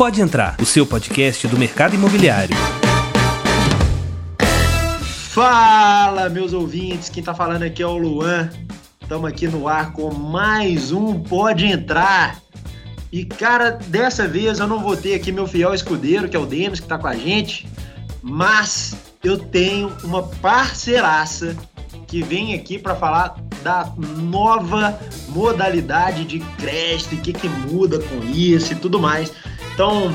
Pode entrar, o seu podcast do mercado imobiliário. Fala, meus ouvintes, quem tá falando aqui é o Luan. Estamos aqui no ar com mais um Pode Entrar. E, cara, dessa vez eu não vou ter aqui meu fiel escudeiro, que é o Denis, que tá com a gente, mas eu tenho uma parceiraça que vem aqui para falar da nova modalidade de crédito o que, que muda com isso e tudo mais. Então,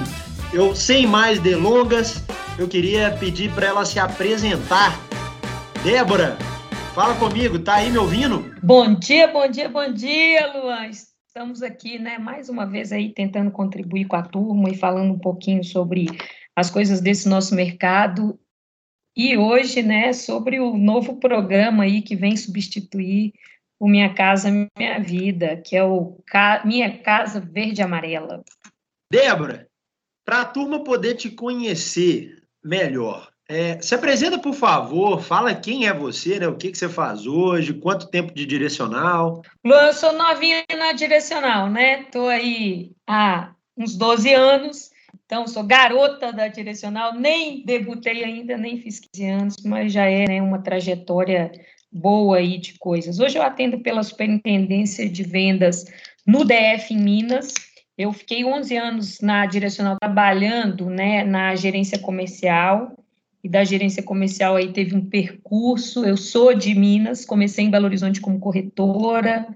eu sem mais delongas, eu queria pedir para ela se apresentar. Débora, fala comigo, tá aí me ouvindo? Bom dia, bom dia, bom dia, Luan. Estamos aqui, né, mais uma vez aí tentando contribuir com a turma e falando um pouquinho sobre as coisas desse nosso mercado. E hoje, né, sobre o novo programa aí que vem substituir o Minha Casa Minha Vida, que é o Minha Casa Verde Amarela. Débora, para a turma poder te conhecer melhor, é, se apresenta, por favor, fala quem é você, né? O que, que você faz hoje, quanto tempo de direcional. Luan, eu sou novinha na direcional, né? Estou aí há uns 12 anos, então sou garota da direcional, nem debutei ainda, nem fiz 15 anos, mas já é né, uma trajetória boa aí de coisas. Hoje eu atendo pela Superintendência de Vendas no DF em Minas, eu fiquei 11 anos na direcional trabalhando, né, na gerência comercial, e da gerência comercial aí teve um percurso. Eu sou de Minas, comecei em Belo Horizonte como corretora,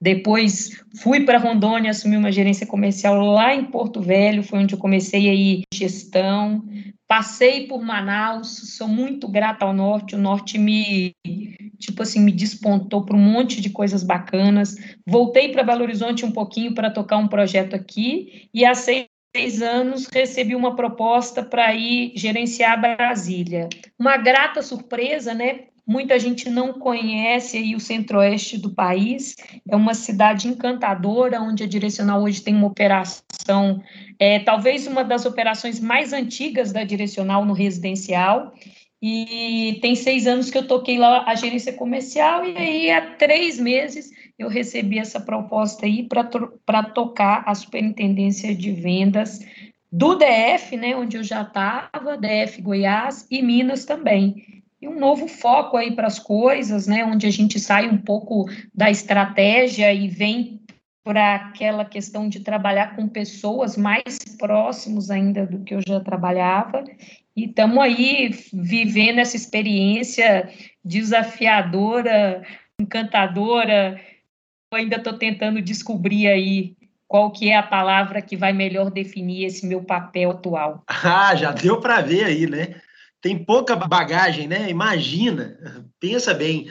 depois fui para Rondônia, assumi uma gerência comercial lá em Porto Velho, foi onde eu comecei aí gestão. Passei por Manaus, sou muito grata ao Norte, o Norte me tipo assim, me despontou para um monte de coisas bacanas. Voltei para Belo Horizonte um pouquinho para tocar um projeto aqui e há seis anos recebi uma proposta para ir gerenciar Brasília. Uma grata surpresa, né? Muita gente não conhece aí o centro-oeste do país. É uma cidade encantadora, onde a Direcional hoje tem uma operação, é, talvez uma das operações mais antigas da Direcional no residencial. E tem seis anos que eu toquei lá a gerência comercial, e aí há três meses eu recebi essa proposta aí para tocar a superintendência de vendas do DF, né, onde eu já estava, DF Goiás e Minas também. E um novo foco aí para as coisas, né, onde a gente sai um pouco da estratégia e vem para aquela questão de trabalhar com pessoas mais próximos ainda do que eu já trabalhava e estamos aí vivendo essa experiência desafiadora, encantadora. Eu ainda estou tentando descobrir aí qual que é a palavra que vai melhor definir esse meu papel atual. Ah, já deu para ver aí, né? Tem pouca bagagem, né? Imagina, pensa bem.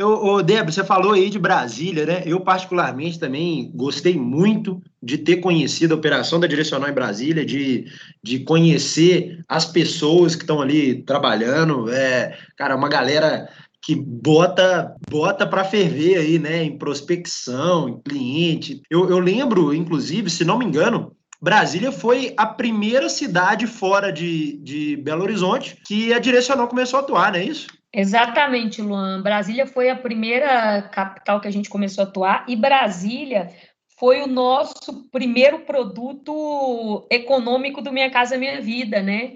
Ô, Débora, você falou aí de Brasília, né? Eu, particularmente, também gostei muito de ter conhecido a operação da Direcional em Brasília, de, de conhecer as pessoas que estão ali trabalhando. É, cara, uma galera que bota bota para ferver aí, né? Em prospecção, em cliente. Eu, eu lembro, inclusive, se não me engano, Brasília foi a primeira cidade fora de, de Belo Horizonte que a Direcional começou a atuar, não é isso? Exatamente, Luan. Brasília foi a primeira capital que a gente começou a atuar e Brasília foi o nosso primeiro produto econômico do Minha Casa Minha Vida, né?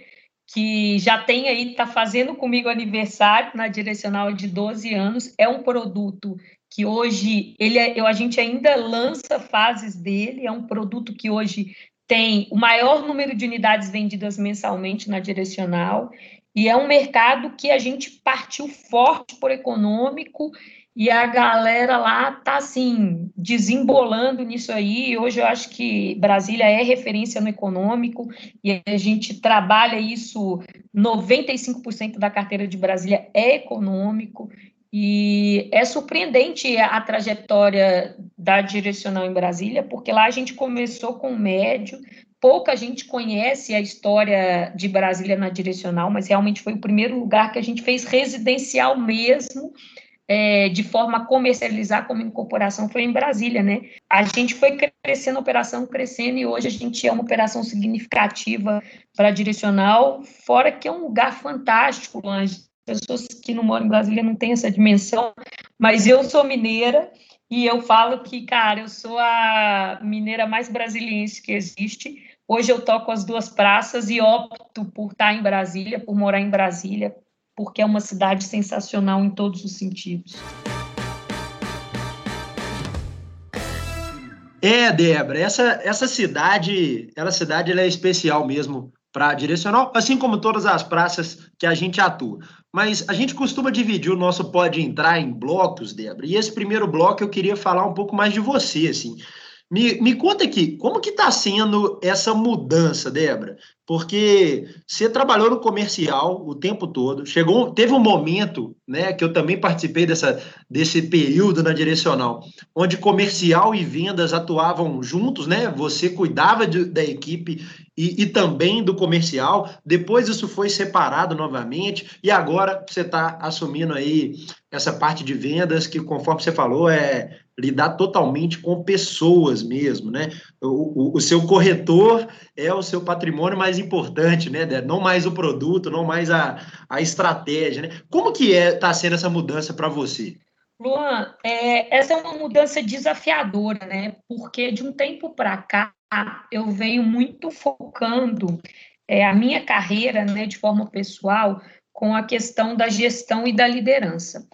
Que já tem aí, está fazendo comigo aniversário na direcional de 12 anos. É um produto que hoje ele é, eu, a gente ainda lança fases dele, é um produto que hoje tem o maior número de unidades vendidas mensalmente na direcional e é um mercado que a gente partiu forte por econômico e a galera lá tá assim desembolando nisso aí. Hoje eu acho que Brasília é referência no econômico e a gente trabalha isso 95% da carteira de Brasília é econômico e é surpreendente a, trajetória da direcional em Brasília, porque lá a gente começou com médio, pouca gente conhece a história de Brasília na direcional, mas realmente foi o primeiro lugar que a gente fez residencial mesmo, é, de forma a comercializar como incorporação, foi em Brasília, né? A gente foi crescendo, operação crescendo, e hoje a gente é uma operação significativa para direcional, fora que é um lugar fantástico, as pessoas que não moram em Brasília não têm essa dimensão, mas eu sou mineira, e eu falo que, cara, eu sou a mineira mais brasiliense que existe, Hoje eu toco as duas praças e opto por estar em Brasília, por morar em Brasília, porque é uma cidade sensacional em todos os sentidos. É, Débora, essa, essa cidade, essa cidade ela é especial mesmo para direcional, assim como todas as praças que a gente atua. Mas a gente costuma dividir o nosso pode entrar em blocos, Débora. E esse primeiro bloco eu queria falar um pouco mais de você, assim. Me, me conta aqui, como que está sendo essa mudança, Débora? Porque você trabalhou no comercial o tempo todo, chegou, teve um momento, né, que eu também participei dessa, desse período na direcional, onde comercial e vendas atuavam juntos, né? Você cuidava de, da equipe e, e, também do comercial. Depois isso foi separado novamente e agora você está assumindo aí essa parte de vendas que, conforme você falou, é lidar totalmente com pessoas mesmo, né? O, o, o, seu corretor é o seu patrimônio mais importante, né? Não mais o produto, não mais a, a estratégia, né? Como que é tá sendo essa mudança para você? Luan, é, essa é uma mudança desafiadora, né? Porque de um tempo para cá eu venho muito focando é, a minha carreira, né, de forma pessoal, com a questão da gestão e da liderança.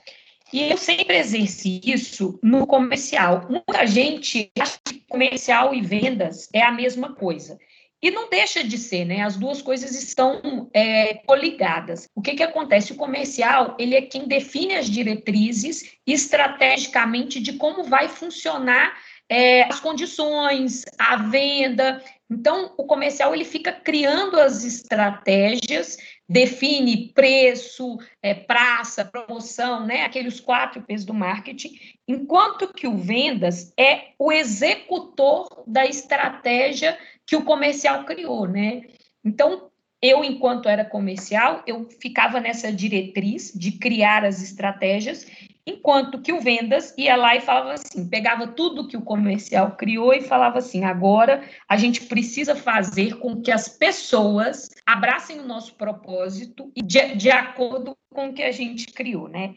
E eu sempre exerci isso no comercial. Muita gente acha que comercial e vendas é a mesma coisa. E não deixa de ser, né? As duas coisas estão é, coligadas. O que, que acontece? O comercial, ele é quem define as diretrizes estrategicamente de como vai funcionar é, as condições, a venda. Então, o comercial, ele fica criando as estratégias define preço, é, praça, promoção, né? Aqueles quatro P's do marketing, enquanto que o vendas é o executor da estratégia que o comercial criou, né? Então, eu, enquanto era comercial, eu ficava nessa diretriz de criar as estratégias Enquanto que o vendas ia lá e falava assim, pegava tudo que o comercial criou e falava assim: agora a gente precisa fazer com que as pessoas abracem o nosso propósito e de, de acordo com o que a gente criou, né?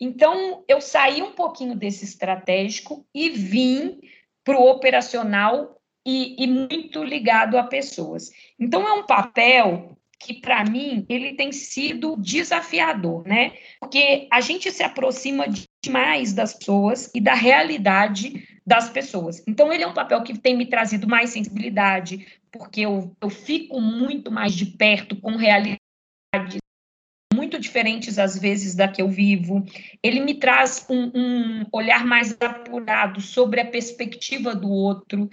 Então eu saí um pouquinho desse estratégico e vim para o operacional e, e muito ligado a pessoas. Então é um papel que para mim ele tem sido desafiador, né? Porque a gente se aproxima demais das pessoas e da realidade das pessoas. Então ele é um papel que tem me trazido mais sensibilidade, porque eu, eu fico muito mais de perto com realidades muito diferentes às vezes da que eu vivo. Ele me traz um, um olhar mais apurado sobre a perspectiva do outro.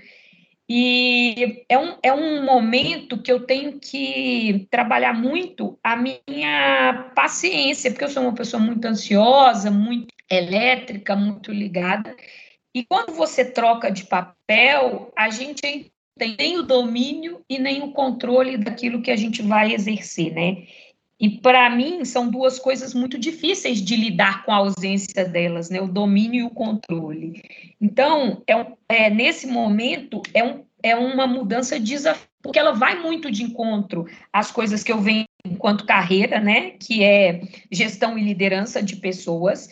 E é um, é um momento que eu tenho que trabalhar muito a minha paciência, porque eu sou uma pessoa muito ansiosa, muito elétrica, muito ligada. E quando você troca de papel, a gente tem nem o domínio e nem o controle daquilo que a gente vai exercer, né? E para mim são duas coisas muito difíceis de lidar com a ausência delas, né? O domínio e o controle. Então, é, um, é nesse momento é, um, é uma mudança desafiadora, porque ela vai muito de encontro às coisas que eu venho enquanto carreira, né? Que é gestão e liderança de pessoas.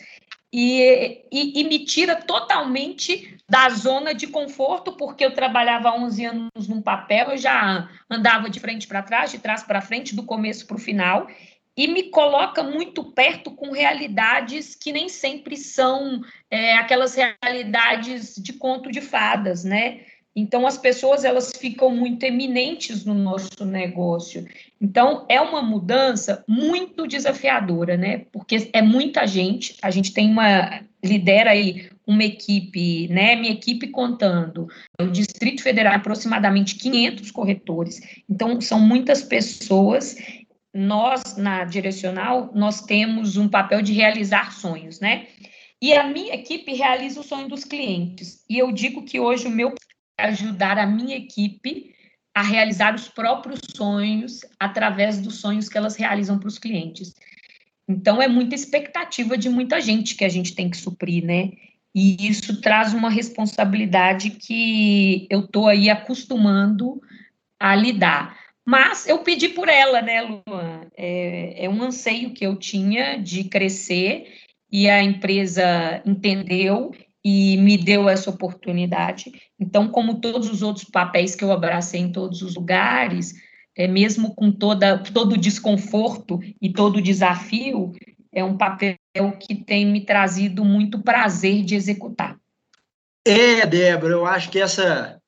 E, e, e, me tira totalmente da zona de conforto, porque eu trabalhava há 11 anos num papel, eu já andava de frente para trás, de trás para frente, do começo para o final, e me coloca muito perto com realidades que nem sempre são é, aquelas realidades de conto de fadas, né? Então, as pessoas elas ficam muito eminentes no nosso negócio. Então, é uma mudança muito desafiadora, né? Porque é muita gente, a gente tem uma, lidera aí uma equipe, né? Minha equipe contando, o Distrito Federal, aproximadamente 500 corretores. Então, são muitas pessoas. Nós, na direcional, nós temos um papel de realizar sonhos, né? E a minha equipe realiza o sonho dos clientes. E eu digo que hoje o meu ajudar a minha equipe a realizar os próprios sonhos através dos sonhos que elas realizam para os clientes. Então, é muita expectativa de muita gente que a gente tem que suprir, né? E isso traz uma responsabilidade que eu estou aí acostumando a lidar. Mas eu pedi por ela, né, Luan? É, é um anseio que eu tinha de crescer e a empresa entendeu e me deu essa oportunidade. Então, como todos os outros papéis que eu abracei em todos os lugares, é, mesmo com toda, todo o desconforto e todo o desafio, é um papel que tem me trazido muito prazer de executar. É, Débora, eu acho que essa,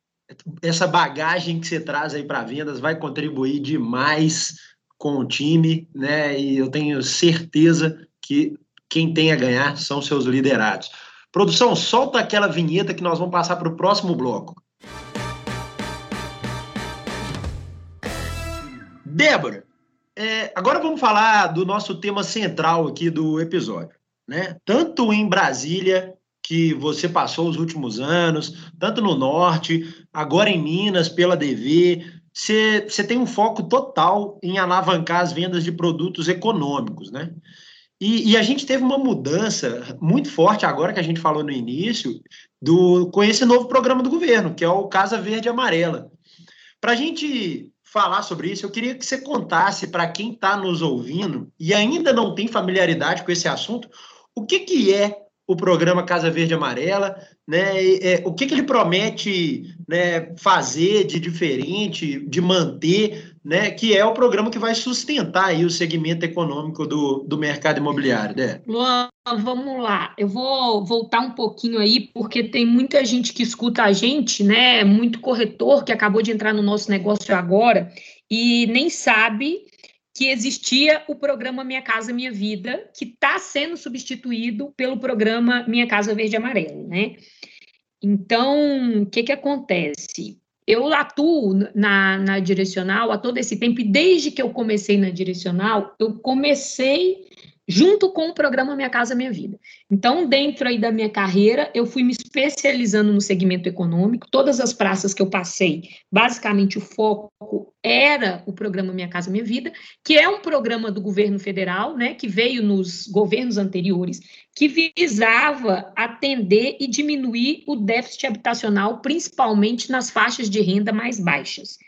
essa bagagem que você traz aí para vendas vai contribuir demais com o time, né? E eu tenho certeza que quem tem a ganhar são seus liderados. Produção, solta aquela vinheta que nós vamos passar para o próximo bloco. Débora, é, agora vamos falar do nosso tema central aqui do episódio. Né? Tanto em Brasília, que você passou os últimos anos, tanto no Norte, agora em Minas, pela DV, você, tem um foco total em alavancar as vendas de produtos econômicos, né? E, e, a gente teve uma mudança muito forte agora que a gente falou no início do com esse novo programa do governo, que é o Casa Verde e Amarela. Para a gente falar sobre isso, eu queria que você contasse para quem está nos ouvindo e ainda não tem familiaridade com esse assunto, o que, que é o programa Casa Verde e Amarela, né? E, é, o que, que ele promete né, fazer de diferente, de manter, né? Que é o programa que vai sustentar aí o segmento econômico do, do mercado imobiliário, né? Luan, vamos lá. Eu vou voltar um pouquinho aí, porque tem muita gente que escuta a gente, né? Muito corretor que acabou de entrar no nosso negócio agora e nem sabe que existia o programa Minha Casa Minha Vida, que está sendo substituído pelo programa Minha Casa Verde e Amarelo, né? Então, o que que acontece? Eu atuo na, na direcional há todo esse tempo, e desde que eu comecei na direcional, eu comecei junto com o programa Minha Casa Minha Vida. Então, dentro aí da minha carreira, eu fui me especializando no segmento econômico. Todas as praças que eu passei, basicamente o foco era o programa Minha Casa Minha Vida, que é um programa do governo federal, né, que veio nos governos anteriores, que visava atender e diminuir o déficit habitacional, principalmente nas faixas de renda mais baixas.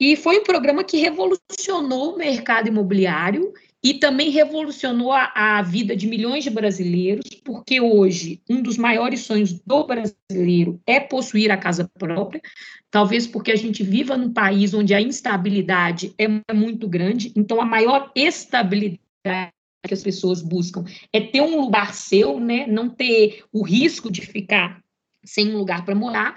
E foi um programa que revolucionou o mercado imobiliário e também revolucionou a, a, vida de milhões de brasileiros, porque hoje um dos maiores sonhos do brasileiro é possuir a casa própria, talvez porque a gente viva num país onde a instabilidade é muito grande, então a maior estabilidade que as pessoas buscam é ter um lugar seu, né, não ter o risco de ficar sem um lugar para morar.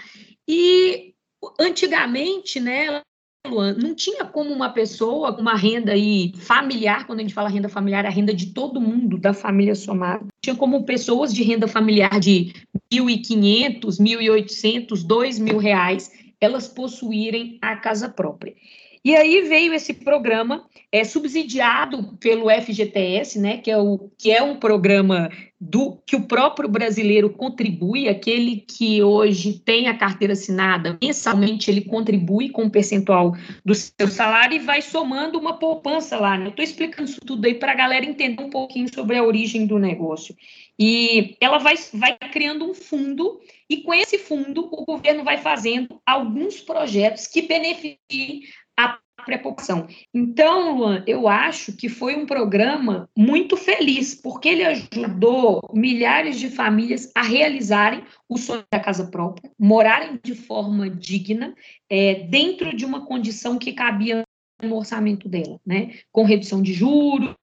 E antigamente, né, Luan, não tinha como uma pessoa com uma renda aí familiar, quando a gente fala renda familiar, é a renda de todo mundo, da família somada. Tinha como pessoas de renda familiar de 1.500, 1.800, 2.000 reais, elas possuírem a casa própria. E aí veio esse programa é, subsidiado pelo FGTS, né, que é, o, que é um programa do que o próprio brasileiro contribui, aquele que hoje tem a carteira assinada, mensalmente ele contribui com um percentual do seu salário e vai somando uma poupança lá. Né? Eu estou explicando isso tudo aí para a galera entender um pouquinho sobre a origem do negócio. E ela vai, vai criando um fundo, e com esse fundo o governo vai fazendo alguns projetos que beneficiem a população. Então, Luan, eu acho que foi um programa muito feliz, porque ele ajudou milhares de famílias a realizarem o sonho da casa própria, morarem de forma digna, é, dentro de uma condição que cabia no orçamento dela, né? Com redução de juros,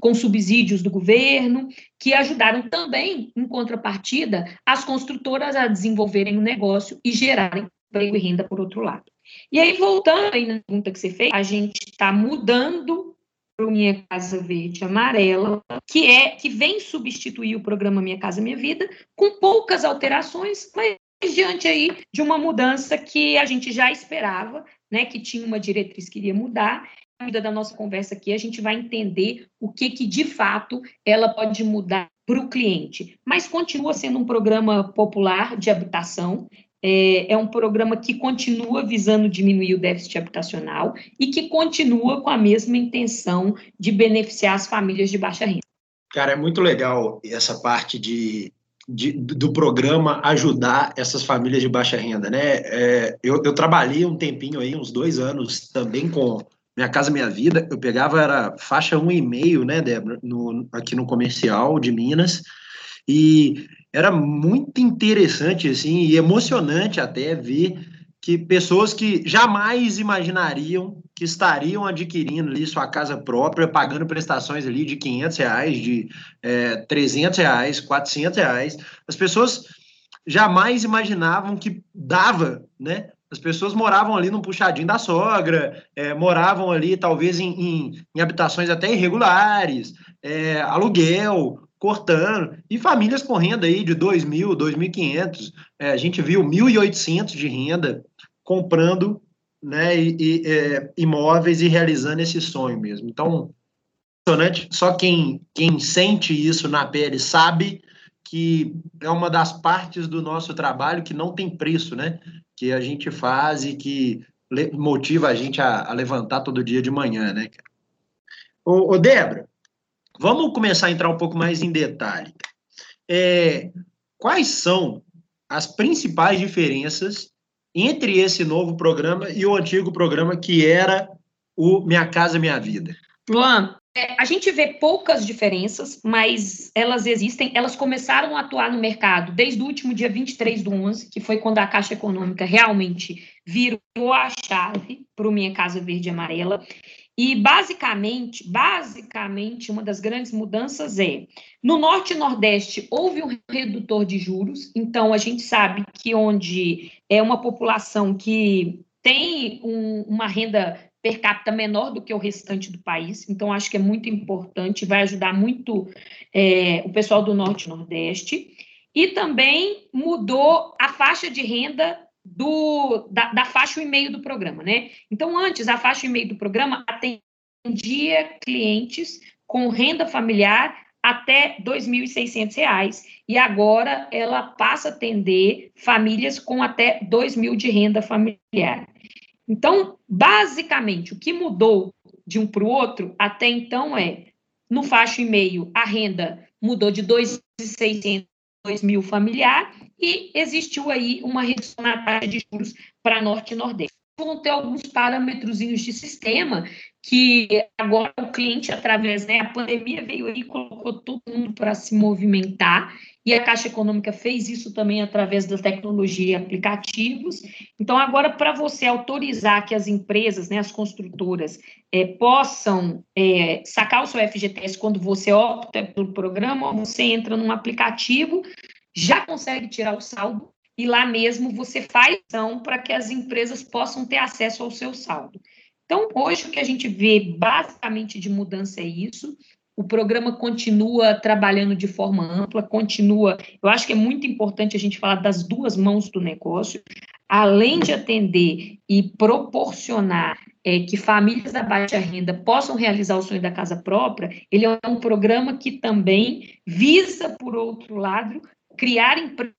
com subsídios do governo, que ajudaram também, em contrapartida, as construtoras a desenvolverem o negócio e gerarem emprego e renda por outro lado. E aí, voltando aí na pergunta que você fez, a gente está mudando para o Minha Casa Verde Amarela, que é que vem substituir o programa Minha Casa Minha Vida, com poucas alterações, mas diante aí de uma mudança que a gente já esperava, né, que tinha uma diretriz que iria mudar. Na medida da nossa conversa aqui, a gente vai entender o que, que de fato ela pode mudar para o cliente. Mas continua sendo um programa popular de habitação, é, é, um programa que continua visando diminuir o déficit habitacional e que continua com a mesma intenção de beneficiar as famílias de baixa renda. Cara, é muito legal essa parte de, de do programa ajudar essas famílias de baixa renda, né? É, eu, eu trabalhei um tempinho aí, uns dois anos, também com Minha Casa Minha Vida. Eu pegava, era faixa 1,5, né, Débora, no, aqui no comercial de Minas. E era muito interessante assim e emocionante até ver que pessoas que jamais imaginariam que estariam adquirindo ali sua casa própria, pagando prestações ali de 500 reais, de é, 300 reais, 400 reais, as pessoas jamais imaginavam que dava, né? As pessoas moravam ali no puxadinho da sogra, é, moravam ali talvez em, em, em, habitações até irregulares, é, aluguel, cortando, e famílias com renda aí de 2 mil, 2.500, é, a gente viu 1.800 de renda comprando né, e, e é, imóveis e realizando esse sonho mesmo. Então, só quem, quem sente isso na pele sabe que é uma das partes do nosso trabalho que não tem preço, né? Que a gente faz e que motiva a gente a, a levantar todo dia de manhã, né? Ô, ô Débora, vamos começar a entrar um pouco mais em detalhe. É, quais são as principais diferenças entre esse novo programa e o antigo programa que era o Minha Casa Minha Vida? Luan, é, a gente vê poucas diferenças, mas elas existem. Elas começaram a atuar no mercado desde o último dia 23 do 11, que foi quando a Caixa Econômica realmente virou a chave para o Minha Casa Verde e Amarela. E basicamente, basicamente, uma das grandes mudanças é no Norte e Nordeste houve um redutor de juros, então a gente sabe que onde é uma população que tem um, uma renda per capita menor do que o restante do país, então acho que é muito importante, vai ajudar muito é, o pessoal do Norte e Nordeste. E também mudou a faixa de renda do, da, da faixa e meio do programa, né? Então, antes, a faixa e meio do programa atendia clientes com renda familiar até R$ 2.600 e agora ela passa a atender famílias com até R$ 2.000 de renda familiar. Então, basicamente, o que mudou de um para o outro até então é, no faixa e meio, a renda mudou de 2.600 mil familiar e existiu aí uma redução na taxa de juros para Norte e Nordeste. Vão ter alguns parâmetros de sistema que agora o cliente, através, né, a pandemia veio aí e colocou todo mundo para se movimentar, e a Caixa Econômica fez isso também através da tecnologia e aplicativos. Então, agora, para você autorizar que as empresas, né, as construtoras, é, possam é, sacar o seu FGTS quando você opta pelo programa, você entra num aplicativo, já consegue tirar o saldo, e lá mesmo você faz ação para que as empresas possam ter acesso ao seu saldo. Então, hoje, o que a gente vê basicamente de mudança é isso. O programa continua trabalhando de forma ampla, continua. Eu acho que é muito importante a gente falar das duas mãos do negócio, além de atender e proporcionar é, que famílias da baixa renda possam realizar o sonho da casa própria, ele é um programa que também visa, por outro lado, criar emprego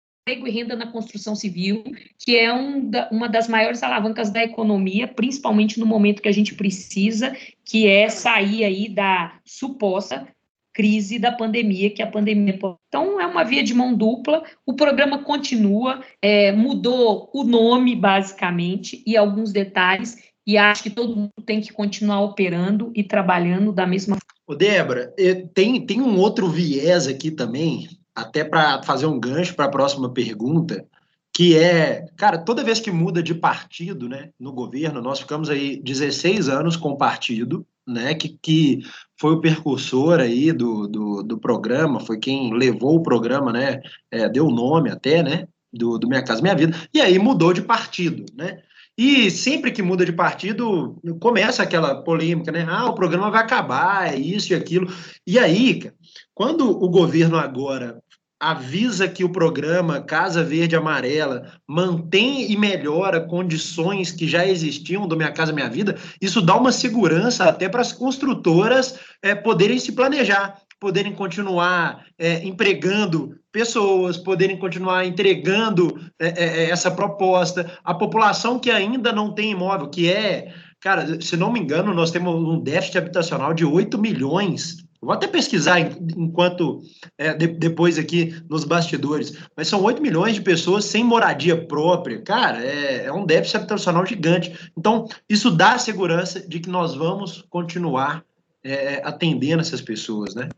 e renda na construção civil, que é um uma das maiores alavancas da economia, principalmente no momento que a gente precisa, que é sair aí da suposta crise da pandemia, que a pandemia. Então, é uma via de mão dupla. O programa continua, é, mudou o nome, basicamente, e alguns detalhes, e acho que todo mundo tem que continuar operando e trabalhando da mesma forma. Débora, tem, tem um outro viés aqui também, até para fazer um gancho para a próxima pergunta, que é, cara, toda vez que muda de partido, né, no governo, nós ficamos aí 16 anos com o partido, né, que, que foi o percursor aí do, do, do programa, foi quem levou o programa, né, é, deu o nome até, né, do, do Minha Casa Minha Vida, e aí mudou de partido, né, e sempre que muda de partido, começa aquela polêmica, né? Ah, o programa vai acabar, é isso e aquilo. E aí, quando o governo agora avisa que o programa Casa Verde Amarela mantém e melhora condições que já existiam do Minha Casa Minha Vida, isso dá uma segurança até para as construtoras é, poderem se planejar, poderem continuar é, empregando pessoas, poderem continuar entregando é, é, é, essa proposta. A população que ainda não tem imóvel, que é, cara, se não me engano, nós temos um déficit habitacional de 8 milhões Vou até pesquisar enquanto é, de, depois aqui nos bastidores, mas são 8 milhões de pessoas sem moradia própria. Cara, é, é um déficit habitacional gigante. Então, isso dá segurança de que nós vamos continuar é, atendendo essas pessoas, né?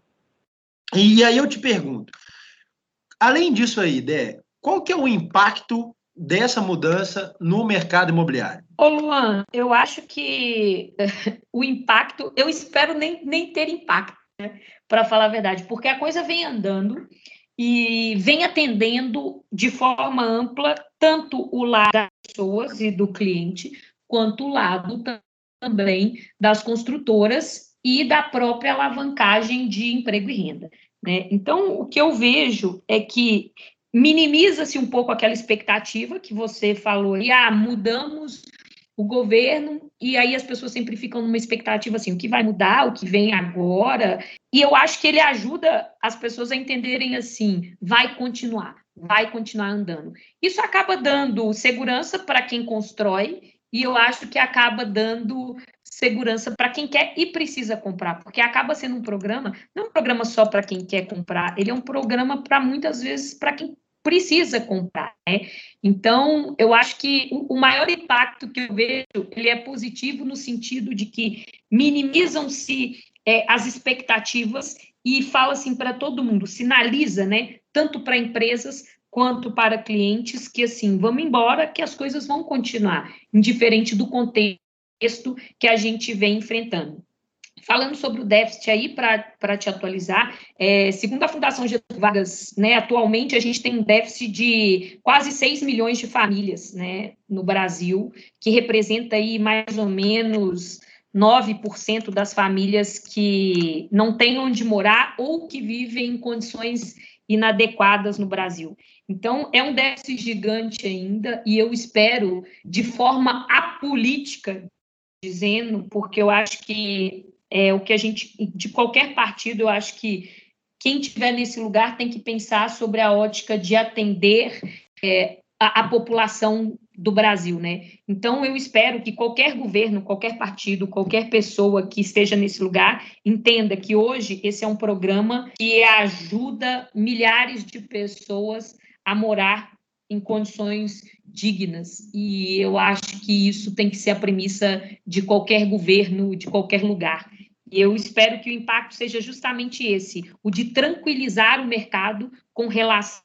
E aí eu te pergunto, além disso aí, Dé, qual que é o impacto dessa mudança no mercado imobiliário? Ô Luan, eu acho que o impacto, eu espero nem, nem ter impacto, né, para falar a verdade, porque a coisa vem andando e vem atendendo de forma ampla tanto o lado das pessoas e do cliente, quanto o lado também das construtoras e da própria alavancagem de emprego e renda. Né? Então, o que eu vejo é que minimiza-se um pouco aquela expectativa que você falou, e ah, mudamos o governo, e aí as pessoas sempre ficam numa expectativa assim, o que vai mudar, o que vem agora, e eu acho que ele ajuda as pessoas a entenderem assim, vai continuar, vai continuar andando. Isso acaba dando segurança para quem constrói, e eu acho que acaba dando segurança para quem quer e precisa comprar, porque acaba sendo um programa, não é um programa só para quem quer comprar, ele é um programa para muitas vezes para quem precisa comprar, né? Então, eu acho que o maior impacto que eu vejo, ele é positivo no sentido de que minimizam-se é, as expectativas e fala assim para todo mundo, sinaliza, né? Tanto para empresas quanto para clientes que assim, vamos embora, que as coisas vão continuar, indiferente do contexto que a gente vem enfrentando. Falando sobre o déficit aí, para te atualizar, é, segundo a Fundação Getúlio Vargas, né, atualmente a gente tem um déficit de quase 6 milhões de famílias né, no Brasil, que representa aí mais ou menos 9% das famílias que não têm onde morar ou que vivem em condições inadequadas no Brasil. Então, é um déficit gigante ainda, e eu espero, de forma apolítica, dizendo, porque eu acho que é, o que a gente, de qualquer partido, eu acho que quem estiver nesse lugar tem que pensar sobre a ótica de atender é, a, a, população do Brasil, né? Então, eu espero que qualquer governo, qualquer partido, qualquer pessoa que esteja nesse lugar entenda que hoje esse é um programa que ajuda milhares de pessoas a morar em condições dignas. E eu acho que isso tem que ser a premissa de qualquer governo, de qualquer lugar. E eu espero que o impacto seja justamente esse, o de tranquilizar o mercado com relação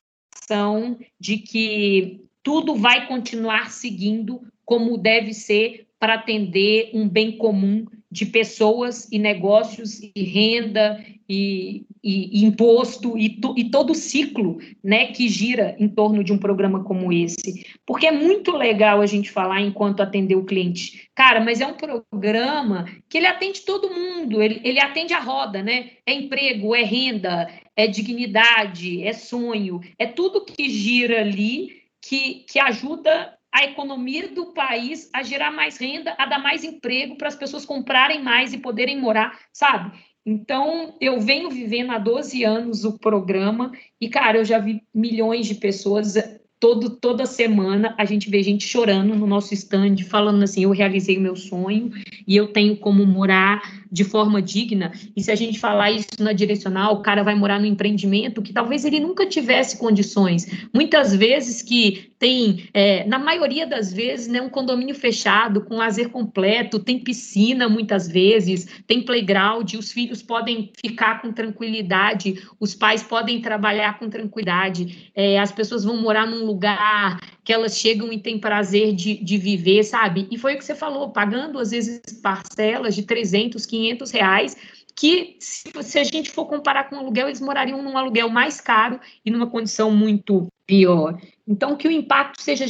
de que tudo vai continuar seguindo como deve ser para atender um bem comum de pessoas e negócios e renda e, e, e imposto e, to, e, todo o ciclo né, que gira em torno de um programa como esse. Porque é muito legal a gente falar enquanto atender o cliente. Cara, mas é um programa que ele atende todo mundo, ele, ele atende a roda, né? É emprego, é renda, é dignidade, é sonho, é tudo que gira ali que, que ajuda a economia do país a gerar mais renda, a dar mais emprego para as pessoas comprarem mais e poderem morar, sabe? Então, eu venho vivendo há 12 anos o programa e, cara, eu já vi milhões de pessoas todo, toda semana a gente vê gente chorando no nosso stand, falando assim: eu realizei meu sonho e eu tenho como morar de forma digna. E se a gente falar isso na direcional, o cara vai morar no empreendimento que talvez ele nunca tivesse condições. Muitas vezes que tem, é, na maioria das vezes, né, um condomínio fechado, com lazer completo, tem piscina muitas vezes, tem playground, os filhos podem ficar com tranquilidade, os pais podem trabalhar com tranquilidade, é, as pessoas vão morar num lugar que elas chegam e têm prazer de, de viver, sabe? E foi o que você falou, pagando às vezes parcelas de 300, 500 reais, que se, se a gente for comparar com o aluguel, eles morariam num aluguel mais caro e numa condição muito pior. Então, que o impacto seja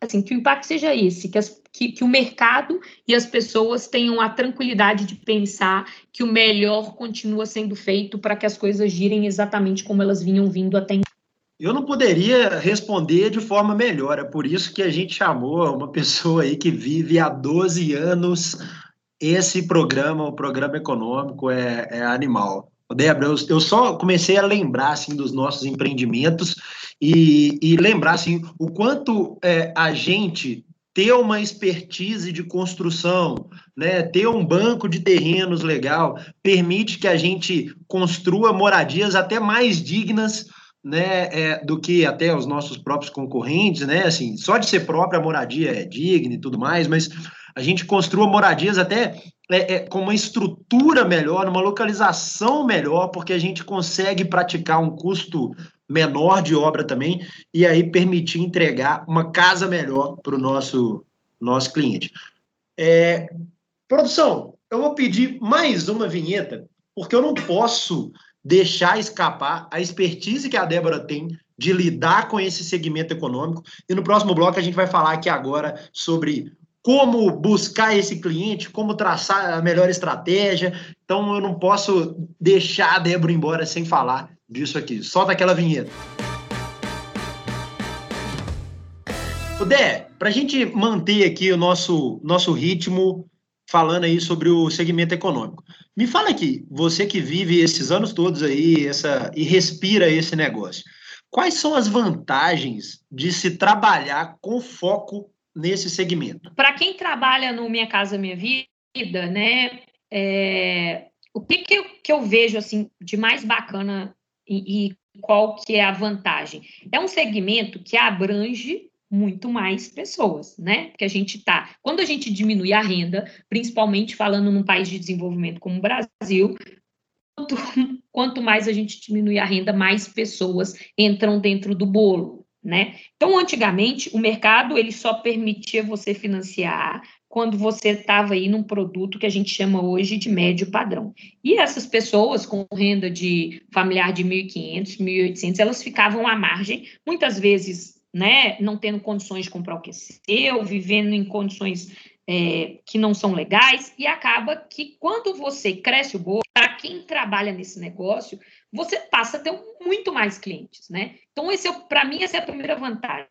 assim, que o impacto seja esse, que, as, que, que, o mercado e as pessoas tenham a tranquilidade de pensar que o melhor continua sendo feito para que as coisas girem exatamente como elas vinham vindo até então. Eu não poderia responder de forma melhor, é por isso que a gente chamou uma pessoa aí que vive há 12 anos esse programa, o programa econômico é, é animal. Débora, eu, eu, só comecei a lembrar assim, dos nossos empreendimentos e, e lembrar assim, o quanto é, a gente ter uma expertise de construção, né, ter um banco de terrenos legal, permite que a gente construa moradias até mais dignas né, é, do que até os nossos próprios concorrentes, né, assim, só de ser própria moradia é digna e tudo mais, mas a gente construa moradias até é, é, com uma estrutura melhor, uma localização melhor, porque a gente consegue praticar um custo menor de obra também, e aí permitir entregar uma casa melhor para o nosso, nosso cliente. É, produção, eu vou pedir mais uma vinheta, porque eu não posso deixar escapar a expertise que a Débora tem de lidar com esse segmento econômico. E no próximo bloco a gente vai falar aqui agora sobre como buscar esse cliente, como traçar a melhor estratégia. Então eu não posso deixar a Débora embora sem falar disso aqui. Solta aquela vinheta. O Dé, para a gente manter aqui o nosso, nosso ritmo falando aí sobre o segmento econômico. Me fala aqui, você que vive esses anos todos aí essa, e respira esse negócio, quais são as vantagens de se trabalhar com foco nesse segmento? Para quem trabalha no Minha Casa Minha Vida, né, é, o que, que eu, que, eu, vejo assim de mais bacana e, e qual que é a vantagem? É um segmento que abrange muito mais pessoas, né? Porque a gente tá, quando a gente diminui a renda, principalmente falando num país de desenvolvimento como o Brasil, quanto, quanto mais a gente diminui a renda, mais pessoas entram dentro do bolo, né? Então, antigamente, o mercado ele só permitia você financiar quando você estava aí num produto que a gente chama hoje de médio padrão. E essas pessoas com renda de familiar de 1.500, 1.800, elas ficavam à margem, muitas vezes né, não tendo condições de comprar o que é seu, vivendo em condições é, que não são legais, e acaba que quando você cresce o bolo, para quem trabalha nesse negócio, você passa a ter muito mais clientes, né? Então, esse é, para mim, essa é a primeira vantagem.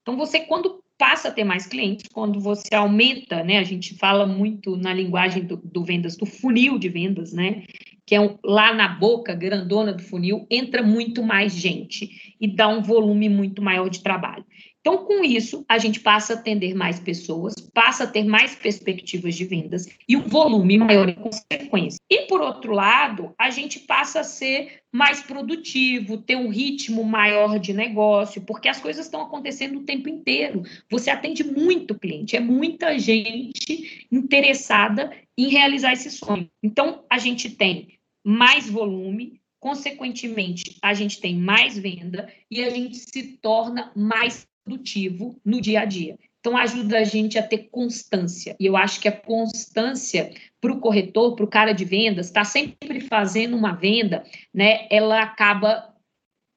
Então, você, quando passa a ter mais clientes, quando você aumenta, né? A gente fala muito na linguagem do, do vendas, do funil de vendas, né? Que é um, lá na boca grandona do funil, entra muito mais gente e dá um volume muito maior de trabalho. Então, com isso, a gente passa a atender mais pessoas, passa a ter mais perspectivas de vendas e um volume maior em consequência. E, por outro lado, a gente passa a ser mais produtivo, ter um ritmo maior de negócio, porque as coisas estão acontecendo o tempo inteiro. Você atende muito cliente, é muita gente interessada em realizar esse sonho. Então, a gente tem mais volume, consequentemente, a gente tem mais venda e a gente se torna mais produtivo no dia a dia. Então, ajuda a gente a ter constância. E eu acho que a constância para o corretor, para o cara de vendas, está sempre fazendo uma venda, né? Ela acaba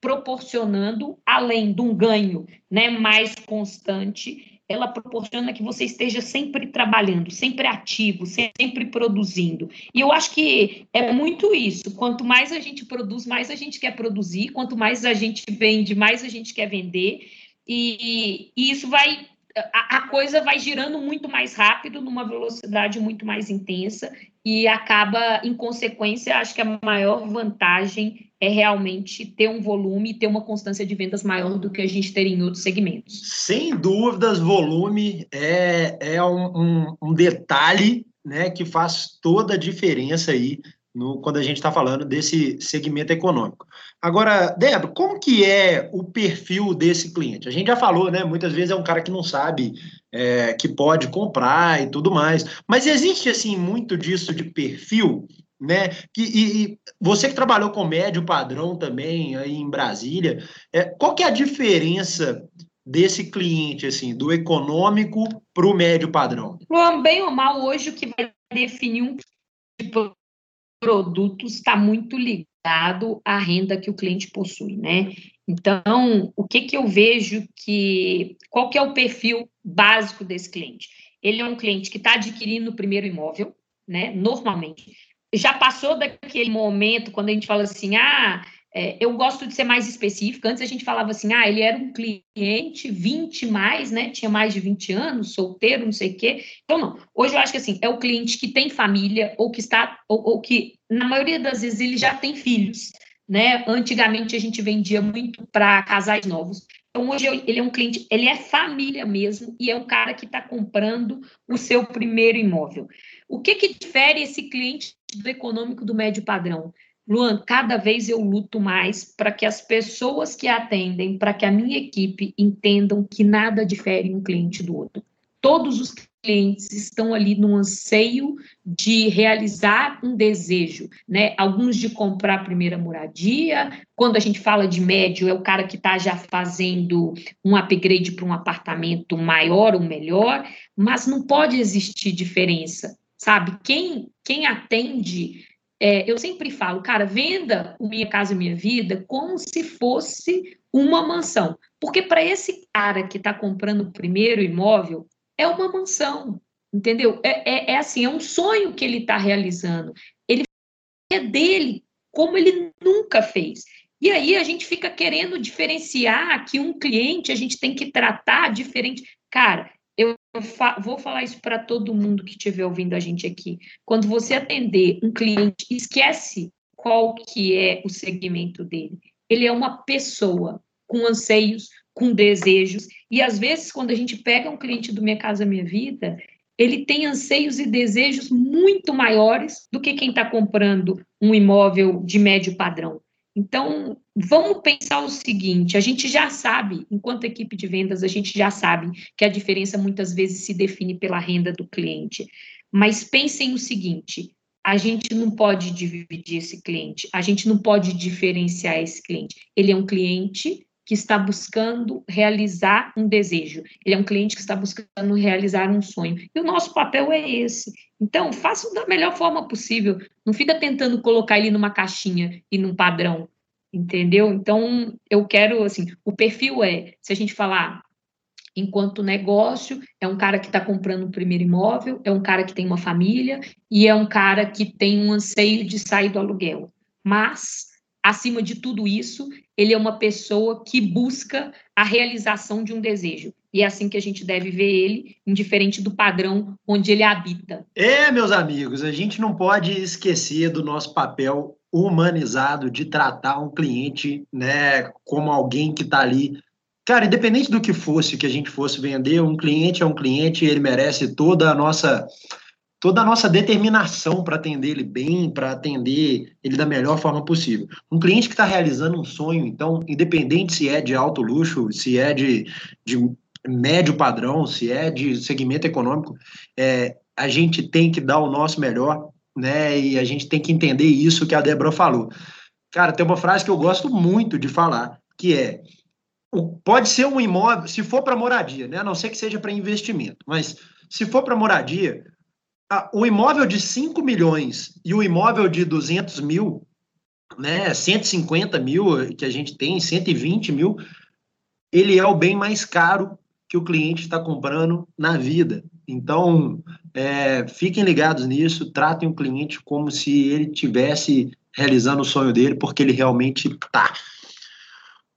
proporcionando, além de um ganho né, mais constante, ela proporciona que você esteja sempre trabalhando, sempre ativo, sempre produzindo. E eu acho que é muito isso. Quanto mais a gente produz, mais a gente quer produzir. Quanto mais a gente vende, mais a gente quer vender. E, e isso vai a, a, coisa vai girando muito mais rápido, numa velocidade muito mais intensa, e acaba, em consequência, acho que a maior vantagem é realmente ter um volume e ter uma constância de vendas maior do que a gente teria em outros segmentos. Sem dúvidas, volume é, é um, um, um detalhe né, que faz toda a diferença aí no, quando a gente está falando desse segmento econômico. Agora, Débora, como que é o perfil desse cliente? A gente já falou, né? Muitas vezes é um cara que não sabe é, que pode comprar e tudo mais. Mas existe, assim, muito disso de perfil, né? Que, e, e você que trabalhou com médio padrão também aí em Brasília, é, qual que é a diferença desse cliente, assim, do econômico para o médio padrão? Luan, bem ou mal, hoje o que vai definir um tipo produtos está muito ligado à renda que o cliente possui, né? Então, o que que eu vejo que qual que é o perfil básico desse cliente? Ele é um cliente que está adquirindo o primeiro imóvel, né? Normalmente já passou daquele momento quando a gente fala assim, ah, é, eu gosto de ser mais específica. Antes a gente falava assim, ah, ele era um cliente 20 mais, né? Tinha mais de 20 anos, solteiro, não sei o quê. Então, não. Hoje eu acho que assim, é o cliente que tem família, ou que está, ou, ou que, na maioria das vezes, ele já tem filhos. Né? Antigamente a gente vendia muito para casais novos. Então, hoje ele é um cliente, ele é família mesmo, e é um cara que está comprando o seu primeiro imóvel. O que, que difere esse cliente do econômico do médio padrão? Luan, cada vez eu luto mais para que as pessoas que atendem, para que a minha equipe entendam que nada difere um cliente do outro. Todos os clientes estão ali no anseio de realizar um desejo, né? Alguns de comprar a primeira moradia. Quando a gente fala de médio, é o cara que está já fazendo um upgrade para um apartamento maior ou melhor, mas não pode existir diferença, sabe? Quem, quem atende é, eu sempre falo, cara, venda o Minha Casa Minha Vida como se fosse uma mansão. Porque para esse cara que está comprando o primeiro imóvel, é uma mansão, entendeu? É, é, é assim, é um sonho que ele está realizando. Ele é dele, como ele nunca fez. E aí a gente fica querendo diferenciar que um cliente a gente tem que tratar diferente. Cara, vou falar isso para todo mundo que estiver ouvindo a gente aqui. Quando você atender um cliente, esquece qual que é o segmento dele. Ele é uma pessoa com anseios, com desejos. E às vezes, quando a gente pega um cliente do Minha Casa Minha Vida, ele tem anseios e desejos muito maiores do que quem está comprando um imóvel de médio padrão. Então, vamos pensar o seguinte: a gente já sabe, enquanto equipe de vendas, a gente já sabe que a diferença muitas vezes se define pela renda do cliente. Mas pensem o seguinte: a gente não pode dividir esse cliente, a gente não pode diferenciar esse cliente. Ele é um cliente que está buscando realizar um desejo, ele é um cliente que está buscando realizar um sonho. E o nosso papel é esse. Então, faça da melhor forma possível, não fica tentando colocar ele numa caixinha e num padrão, entendeu? Então, eu quero, assim, o perfil é, se a gente falar enquanto negócio, é um cara que está comprando o primeiro imóvel, é um cara que tem uma família e é um cara que tem um anseio de sair do aluguel. Mas acima de tudo isso, ele é uma pessoa que busca a realização de um desejo. E é assim que a gente deve ver ele, indiferente do padrão onde ele habita. É, meus amigos, a gente não pode esquecer do nosso papel humanizado de tratar um cliente, né, como alguém que está ali. Cara, independente do que fosse que a gente fosse vender, um cliente é um cliente, ele merece toda a nossa toda a nossa determinação para atender ele bem, para atender ele da melhor forma possível. Um cliente que está realizando um sonho, então, independente se é de alto luxo, se é de, de médio padrão, se é de segmento econômico, é, a gente tem que dar o nosso melhor, né? E a gente tem que entender isso que a Débora falou. Cara, tem uma frase que eu gosto muito de falar, que é pode ser um imóvel, se for para moradia, né? A não ser que seja para investimento, mas se for para moradia, o imóvel de 5 milhões e o imóvel de 200 mil, né, 150 mil que a gente tem, 120 mil, ele é o bem mais caro que o cliente está comprando na vida. Então, é, fiquem ligados nisso, tratem o cliente como se ele tivesse realizando o sonho dele, porque ele realmente está.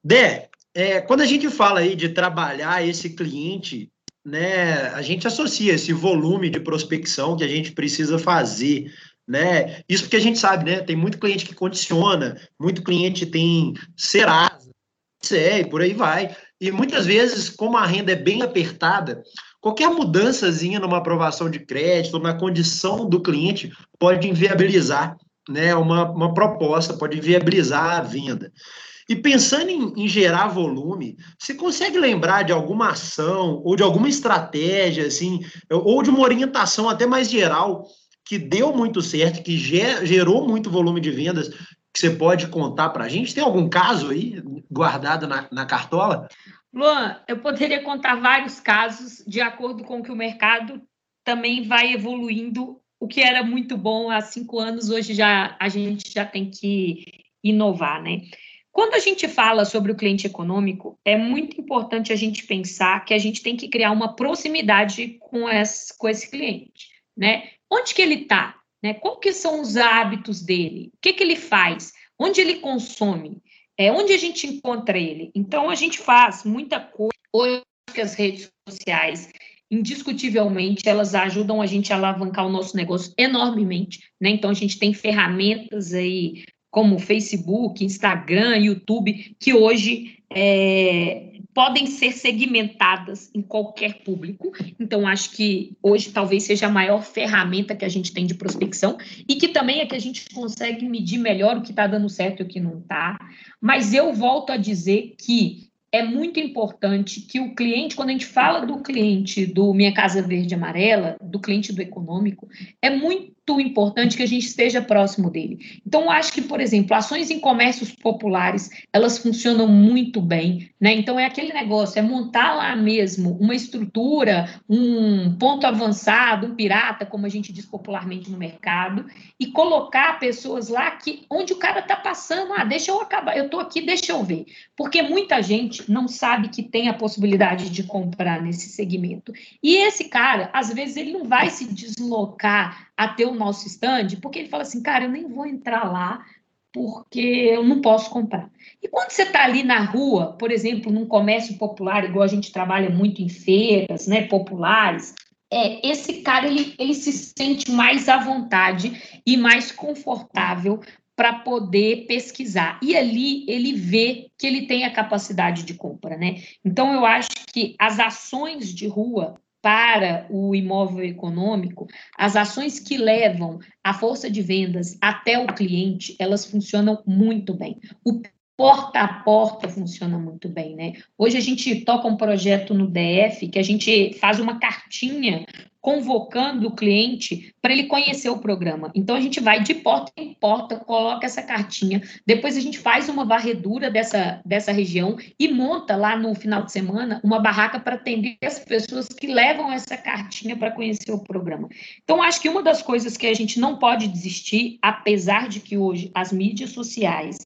Dé, é, quando a gente fala aí de trabalhar esse cliente né, a gente associa esse volume de prospecção que a gente precisa fazer, né? Isso porque a gente sabe, né? Tem muito cliente que condiciona, muito cliente tem Serasa, e por aí vai. E muitas vezes, como a renda é bem apertada, qualquer mudançazinha numa aprovação de crédito, na condição do cliente, pode inviabilizar né, uma, uma proposta, pode inviabilizar a venda. E pensando em, em, gerar volume, você consegue lembrar de alguma ação ou de alguma estratégia, assim, ou de uma orientação até mais geral que deu muito certo, que gerou muito volume de vendas, que você pode contar para a gente? Tem algum caso aí guardado na, na cartola? Luan, eu poderia contar vários casos de acordo com que o mercado também vai evoluindo. O que era muito bom há cinco anos, hoje já a gente já tem que inovar, né? Quando a gente fala sobre o cliente econômico, é muito importante a gente pensar que a gente tem que criar uma proximidade com esse, com esse cliente, né? Onde que ele está? Né? Qual que são os hábitos dele? O que, que ele faz? Onde ele consome? É, onde a gente encontra ele? Então, a gente faz muita coisa. Hoje, as redes sociais, indiscutivelmente, elas ajudam a gente a alavancar o nosso negócio enormemente, né? Então, a gente tem ferramentas aí como Facebook, Instagram, YouTube, que hoje é, podem ser segmentadas em qualquer público. Então, acho que hoje talvez seja a maior ferramenta que a gente tem de prospecção e que também é que a gente consegue medir melhor o que está dando certo e o que não está. Mas eu volto a dizer que é muito importante que o cliente, quando a gente fala do cliente do Minha Casa Verde Amarela, do cliente do econômico, é muito importante que a gente esteja próximo dele. Então, acho que, por exemplo, ações em comércios populares, elas funcionam muito bem, né? Então, é aquele negócio, é montar lá mesmo uma estrutura, um ponto avançado, um pirata, como a gente diz popularmente no mercado, e colocar pessoas lá que onde o cara está passando, ah, deixa eu acabar, eu estou aqui, deixa eu ver. Porque muita gente não sabe que tem a possibilidade de comprar nesse segmento. E esse cara, às vezes, ele não vai se deslocar até o nosso stand, porque ele fala assim, cara, eu nem vou entrar lá porque eu não posso comprar. E quando você está ali na rua, por exemplo, num comércio popular, igual a gente trabalha muito em feiras, né, populares, é, esse cara ele, ele se sente mais à vontade e mais confortável para poder pesquisar. E ali ele vê que ele tem a capacidade de compra, né? Então eu acho que as ações de rua para o imóvel econômico, as ações que levam a força de vendas até o cliente, elas funcionam muito bem. O porta a porta funciona muito bem, né? Hoje a gente toca um projeto no DF que a gente faz uma cartinha convocando o cliente para ele conhecer o programa. Então a gente vai de porta em porta, coloca essa cartinha, depois a gente faz uma varredura dessa, dessa região e monta lá no final de semana uma barraca para atender as pessoas que levam essa cartinha para conhecer o programa. Então acho que uma das coisas que a gente não pode desistir, apesar de que hoje as mídias sociais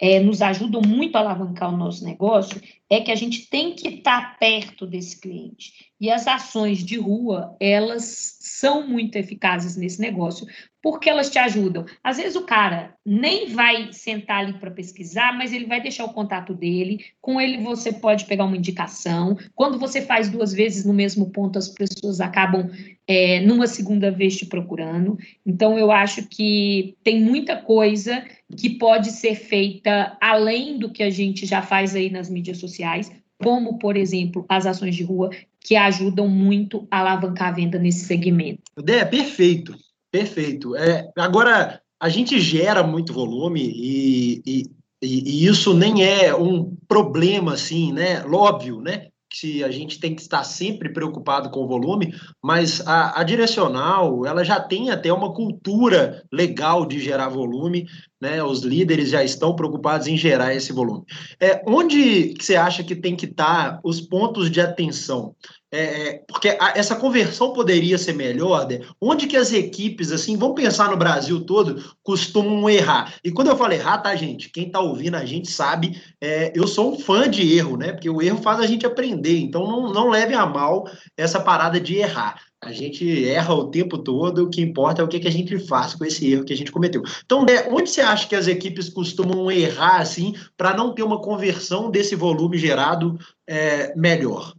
é, nos ajudam muito a alavancar o nosso negócio, é que a gente tem que estar tá perto desse cliente. E as ações de rua, elas são muito eficazes nesse negócio, porque elas te ajudam. Às vezes o cara nem vai sentar ali para pesquisar, mas ele vai deixar o contato dele, com ele você pode pegar uma indicação. Quando você faz duas vezes no mesmo ponto, as pessoas acabam é, numa segunda vez te procurando. Então, eu acho que tem muita coisa que pode ser feita além do que a gente já faz aí nas mídias sociais, como, por exemplo, as ações de rua, que ajudam muito a alavancar a venda nesse segmento. É, perfeito, perfeito. É, agora, a gente gera muito volume e, e, e, isso nem é um problema, assim, né? Óbvio, né? Que a gente tem que estar sempre preocupado com o volume, mas a, a, direcional ela já tem até uma cultura legal de gerar volume, né? Os líderes já estão preocupados em gerar esse volume. É, onde você acha que tem que estar os pontos de atenção? É, é, porque a, essa conversão poderia ser melhor, né? onde que as equipes, assim, vamos pensar no Brasil todo, costumam errar. E quando eu falo errar, tá, gente? Quem tá ouvindo a gente sabe, é, eu sou um fã de erro, né? Porque o erro faz a gente aprender, então não, não leve a mal essa parada de errar. A gente erra o tempo todo, o que importa é o que, que a gente faz com esse erro que a gente cometeu. Então, né, onde você acha que as equipes costumam errar, assim, para não ter uma conversão desse volume gerado é, melhor?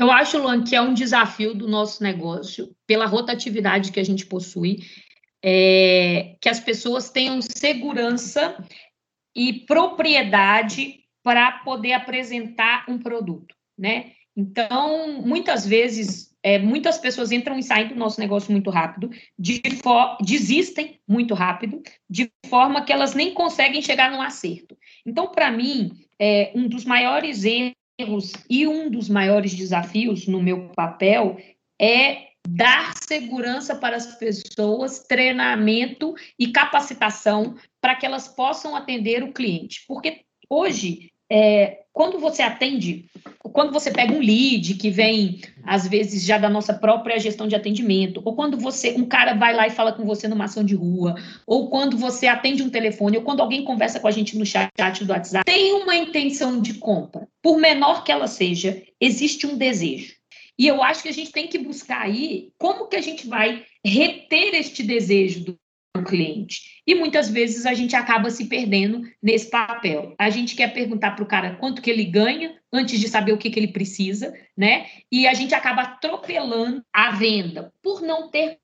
Eu acho, Luan, que é um desafio do nosso negócio, pela rotatividade que a gente possui, é, que as pessoas tenham segurança e propriedade para poder apresentar um produto, né? Então, muitas vezes, é, muitas pessoas entram e saem do nosso negócio muito rápido, de desistem muito rápido, de forma que elas nem conseguem chegar no acerto. Então, para mim, é, um dos maiores erros erros e um dos maiores desafios no meu papel é dar segurança para as pessoas, treinamento e capacitação para que elas possam atender o cliente. Porque hoje é, quando você atende, quando você pega um lead que vem, às vezes, já da nossa própria gestão de atendimento, ou quando você, um cara vai lá e fala com você numa ação de rua, ou quando você atende um telefone, ou quando alguém conversa com a gente no chat do WhatsApp, tem uma intenção de compra, por menor que ela seja, existe um desejo. E eu acho que a gente tem que buscar aí como que a gente vai reter este desejo do cliente. E muitas vezes a gente acaba se perdendo nesse papel. A gente quer perguntar para o cara quanto que ele ganha antes de saber o que, que ele precisa, né? E a gente acaba atropelando a venda por não ter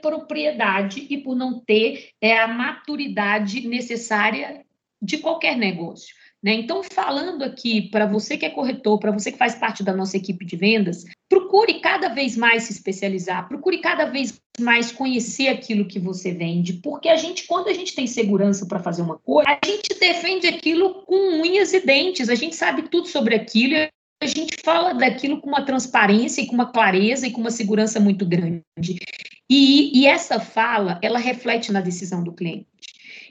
propriedade e por não ter é, a maturidade necessária de qualquer negócio. Né? Então, falando aqui para você que é corretor, para você que faz parte da nossa equipe de vendas, procure cada vez mais se especializar, procure cada vez mais conhecer aquilo que você vende, porque a gente, quando a gente tem segurança para fazer uma coisa, a gente defende aquilo com unhas e dentes, a gente sabe tudo sobre aquilo e a gente fala daquilo com uma transparência e com uma clareza e com uma segurança muito grande. E, e essa fala, ela reflete na decisão do cliente.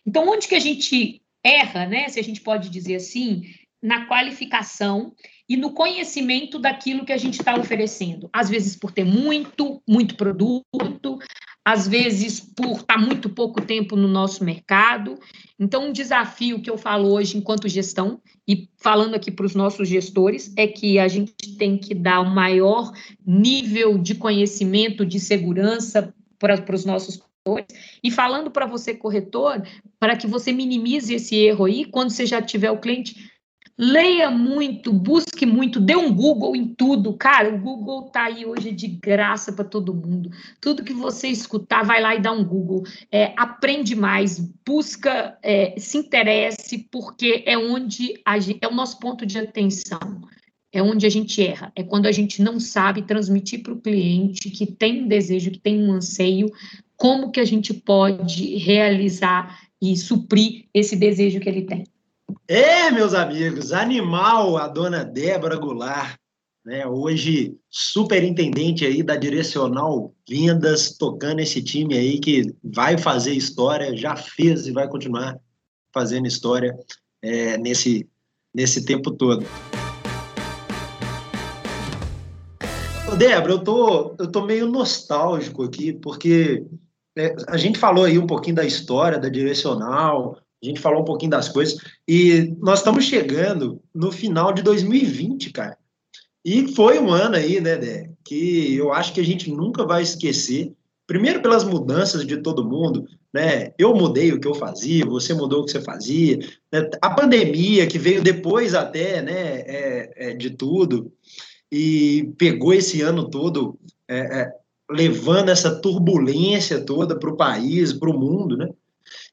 Então, onde que a gente erra, né, se a gente pode dizer assim, na qualificação e no conhecimento daquilo que a gente está oferecendo. Às vezes por ter muito, muito produto, às vezes por estar tá muito pouco tempo no nosso mercado. Então, um desafio que eu falo hoje enquanto gestão, e falando aqui para os nossos gestores, é que a gente tem que dar o um maior nível de conhecimento, de segurança para, para os nossos e falando para você, corretor, para que você minimize esse erro aí, quando você já tiver o cliente, leia muito, busque muito, dê um Google em tudo. Cara, o Google está aí hoje de graça para todo mundo. Tudo que você escutar, vai lá e dá um Google. É, aprende mais, busca, é, se interesse, porque é onde gente, é o nosso ponto de atenção é onde a gente erra, é quando a gente não sabe transmitir para o cliente que tem um desejo, que tem um anseio, como que a gente pode realizar e suprir esse desejo que ele tem. É, meus amigos, animal a dona Débora Goulart, né, hoje superintendente aí da Direcional Vendas, tocando esse time aí que vai fazer história, já fez e vai continuar fazendo história é, nesse, nesse tempo todo. Débora, eu tô, eu tô meio nostálgico aqui, porque é, a gente falou aí um pouquinho da história da direcional, a gente falou um pouquinho das coisas, e nós estamos chegando no final de 2020, cara. E foi um ano aí, né, Dé, que eu acho que a gente nunca vai esquecer. Primeiro pelas mudanças de todo mundo, né? Eu mudei o que eu fazia, você mudou o que você fazia. Né? A pandemia que veio depois até, né, é, é, de tudo e pegou esse ano todo é, é, levando essa turbulência toda para o país, para o mundo, né?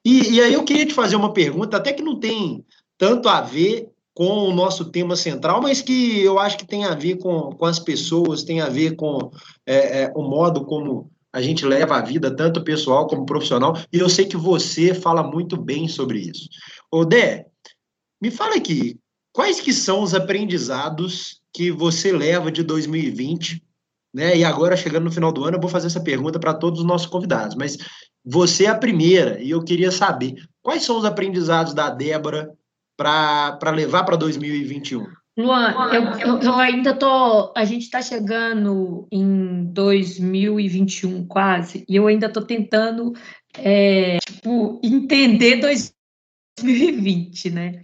E, e, aí eu queria te fazer uma pergunta, até que não tem tanto a ver com o nosso tema central, mas que eu acho que tem a ver com, com as pessoas, tem a ver com é, é, o modo como a gente leva a vida, tanto pessoal como profissional, e eu sei que você fala muito bem sobre isso. Ô, Dé, me fala aqui, quais que são os aprendizados que você leva de 2020 né? E agora, chegando no final do ano, eu vou fazer essa pergunta para todos os nossos convidados. Mas você é a primeira, e eu queria saber quais são os aprendizados da Débora para levar para 2021? Luan, eu, eu, eu, ainda tô. A gente está chegando em 2021 quase, e eu ainda estou tentando é, tipo, entender 2020, né?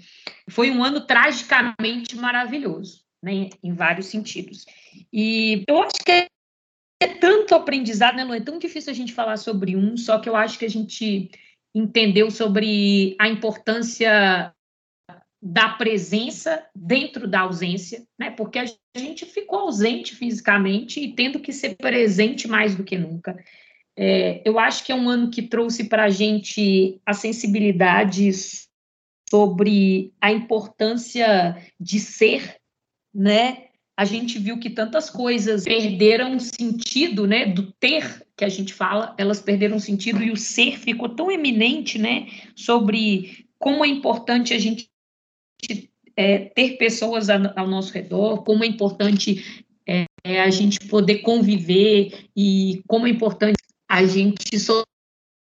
Foi um ano tragicamente maravilhoso né, em vários sentidos. E eu acho que é, tanto aprendizado, né, Lu? É tão difícil a gente falar sobre um, só que eu acho que a gente entendeu sobre a importância da presença dentro da ausência, né? Porque a gente ficou ausente fisicamente e tendo que ser presente mais do que nunca. É, eu acho que é um ano que trouxe para a gente a sensibilidade sobre a importância de ser né? A gente viu que tantas coisas perderam sentido, né? Do ter que a gente fala, elas perderam sentido e o ser ficou tão eminente, né? Sobre como é importante a gente é, ter pessoas ao nosso redor, como é importante é, a gente poder conviver e como é importante a gente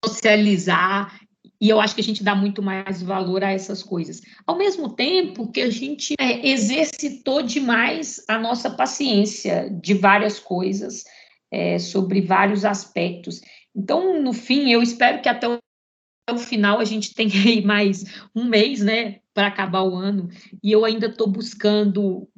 socializar e eu acho que a gente dá muito mais valor a essas coisas. Ao mesmo tempo que a gente é, exercitou demais a nossa paciência de várias coisas, é, sobre vários aspectos. Então, no fim, eu espero que até o, o final a gente tenha aí mais um mês, né, para acabar o ano. E eu ainda estou buscando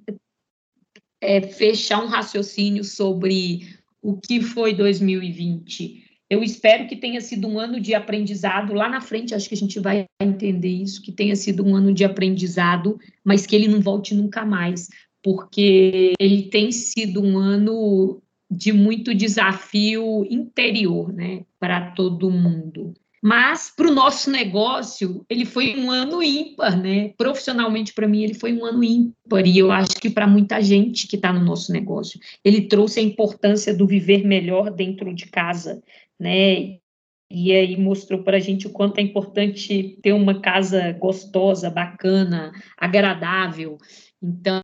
é, fechar um raciocínio sobre o que foi 2020 eu espero que tenha sido um ano de aprendizado. Lá na frente, acho que a gente vai entender isso, que tenha sido um ano de aprendizado, mas que ele não volte nunca mais, porque ele tem sido um ano de muito desafio interior, né, para todo mundo. Mas para o nosso negócio, ele foi um ano ímpar, né? Profissionalmente, para mim, ele foi um ano ímpar. E eu acho que para muita gente que está no nosso negócio, ele trouxe a importância do viver melhor dentro de casa, né? E aí mostrou para a gente o quanto é importante ter uma casa gostosa, bacana, agradável. Então,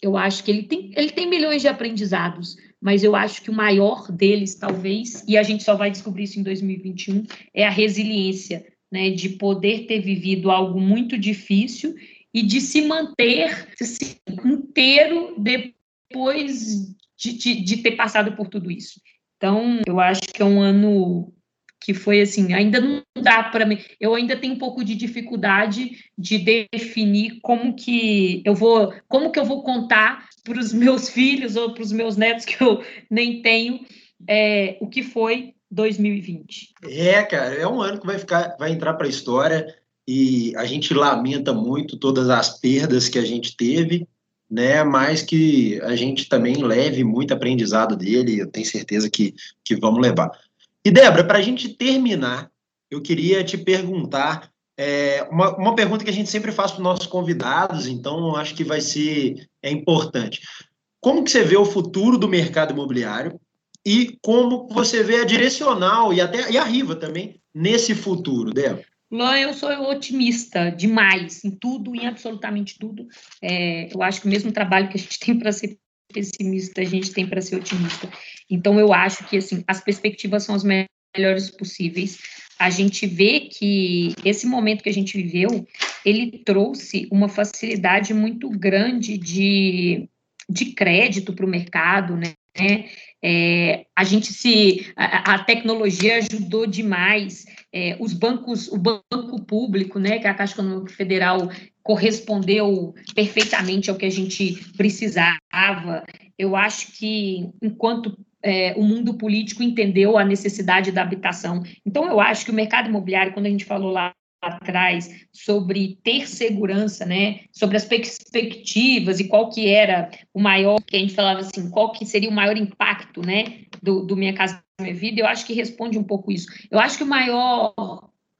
eu acho que ele tem, ele tem milhões de aprendizados, mas eu acho que o maior deles, talvez, e a gente só vai descobrir isso em 2021, é a resiliência, né, de poder ter vivido algo muito difícil e de se manter assim, inteiro depois de, de, de ter passado por tudo isso. Então, eu acho que é um ano que foi assim, ainda não dá para mim, eu ainda tenho um pouco de dificuldade de definir como que eu vou, como que eu vou contar para os meus filhos ou para os meus netos que eu nem tenho é, o que foi 2020. É, cara, é um ano que vai ficar, vai entrar para a história e a gente lamenta muito todas as perdas que a gente teve, né? Mas que a gente também leve muito aprendizado dele. Eu tenho certeza que que vamos levar. E, Débora, para a gente terminar, eu queria te perguntar é, uma, uma pergunta que a gente sempre faz para os nossos convidados, então acho que vai ser é importante. Como que você vê o futuro do mercado imobiliário e como você vê a direcional e até e a Riva também nesse futuro, Débora? Luan, eu sou otimista demais em tudo, em absolutamente tudo. É, eu acho que o mesmo trabalho que a gente tem para ser pessimista, a gente tem para ser otimista. Então, eu acho que assim, as perspectivas são as melhores possíveis. A gente vê que esse momento que a gente viveu, ele trouxe uma facilidade muito grande de, de crédito para o mercado, né? É, a gente se a, a, tecnologia ajudou demais é, os bancos o banco público né que é a Caixa Econômica Federal correspondeu perfeitamente ao que a gente precisava. Eu acho que, enquanto é, o mundo político entendeu a necessidade da habitação. Então, eu acho que o mercado imobiliário, quando a gente falou lá atrás sobre ter segurança, né, sobre as perspectivas e qual que era o maior, que a gente falava assim, qual que seria o maior impacto, né, do, do Minha Casa Minha Vida, eu acho que responde um pouco isso. Eu acho que o maior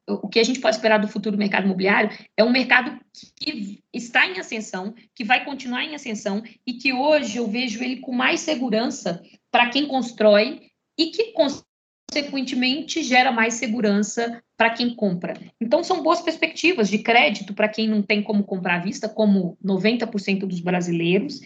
o que a gente pode esperar do futuro do mercado imobiliário é um mercado que está em ascensão, que vai continuar em ascensão e que hoje eu vejo ele com mais segurança para quem constrói e que, consequentemente, gera mais segurança para quem compra. Então, são boas perspectivas de crédito para quem não tem como comprar à vista, como 90% dos brasileiros,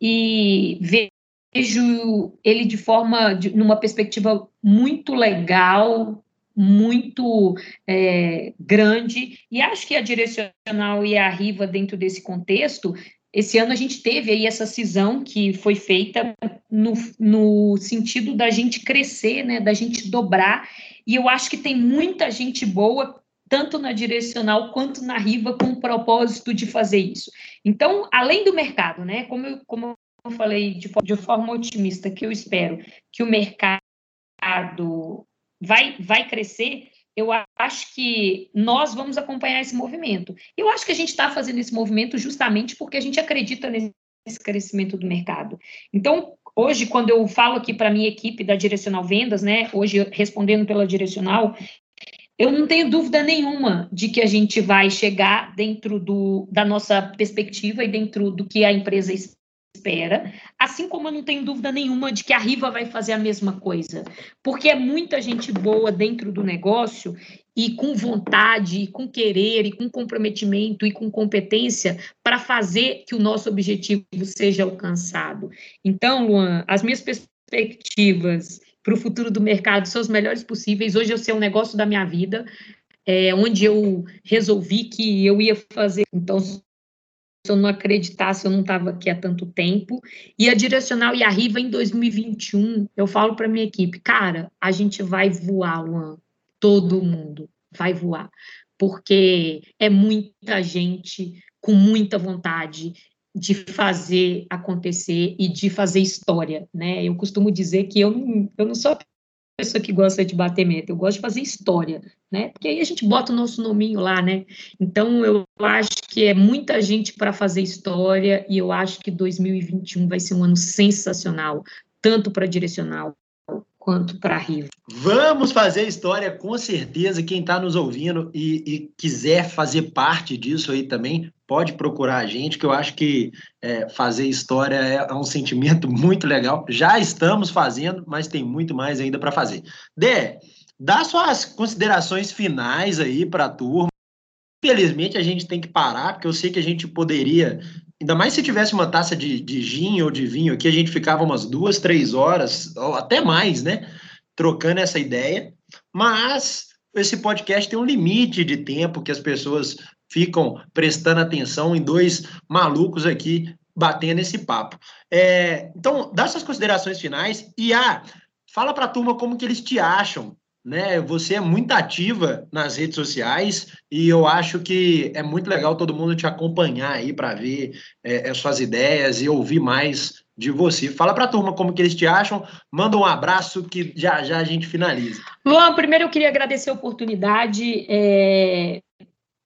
e vejo ele de forma, de, numa perspectiva muito legal, muito é, grande, e acho que a Direcional e a Riva, dentro desse contexto, esse ano a gente teve aí essa cisão que foi feita no, no sentido da gente crescer, né, da gente dobrar, e eu acho que tem muita gente boa tanto na direcional quanto na Riva com o propósito de fazer isso. Então, além do mercado, né, como eu, como eu falei de, de forma otimista, que eu espero que o mercado vai, vai crescer, eu acho que nós vamos acompanhar esse movimento. Eu acho que a gente está fazendo esse movimento justamente porque a gente acredita nesse crescimento do mercado. Então, hoje, quando eu falo aqui para a minha equipe da Direcional Vendas, né, hoje respondendo pela Direcional, eu não tenho dúvida nenhuma de que a gente vai chegar dentro do, da nossa perspectiva e dentro do que a empresa espera, assim como eu não tenho dúvida nenhuma de que a Riva vai fazer a mesma coisa, porque é muita gente boa dentro do negócio e com vontade, e com querer, e com comprometimento e com competência para fazer que o nosso objetivo seja alcançado. Então, Luan, as minhas perspectivas para o futuro do mercado são as melhores possíveis. Hoje eu sei um negócio da minha vida, é, onde eu resolvi que eu ia fazer. Então, se eu não acreditasse, eu não estava aqui há tanto tempo. E a Direcional e a Riva em 2021, eu falo para minha equipe, cara, a gente vai voar, Luan. Todo mundo vai voar. Porque é muita gente com muita vontade de fazer acontecer e de fazer história, né? Eu costumo dizer que eu não, eu não sou pessoa que gosta de bater meta, eu gosto de fazer história, né? Porque aí a gente bota o nosso nominho lá, né? Então eu acho que é muita gente para fazer história e eu acho que 2021 vai ser um ano sensacional, tanto para direcional quanto para Riva. Vamos fazer história, com certeza. Quem está nos ouvindo e, e, quiser fazer parte disso aí também, pode procurar a gente, que eu acho que é, fazer história é, é, um sentimento muito legal. Já estamos fazendo, mas tem muito mais ainda para fazer. Dé, dá suas considerações finais aí para a turma. Infelizmente, a gente tem que parar, porque eu sei que a gente poderia Ainda mais se tivesse uma taça de, de gin ou de vinho aqui, a gente ficava umas duas, três horas, ou até mais, né? Trocando essa ideia. Mas esse podcast tem um limite de tempo que as pessoas ficam prestando atenção em dois malucos aqui batendo esse papo. É, então, dá suas considerações finais e ah, fala para a turma como que eles te acham né? Você é muito ativa nas redes sociais e eu acho que é muito legal todo mundo te acompanhar aí para ver é, as suas ideias e ouvir mais de você. Fala para a turma como que eles te acham, manda um abraço que já já a gente finaliza. Luan, primeiro eu queria agradecer a oportunidade. É...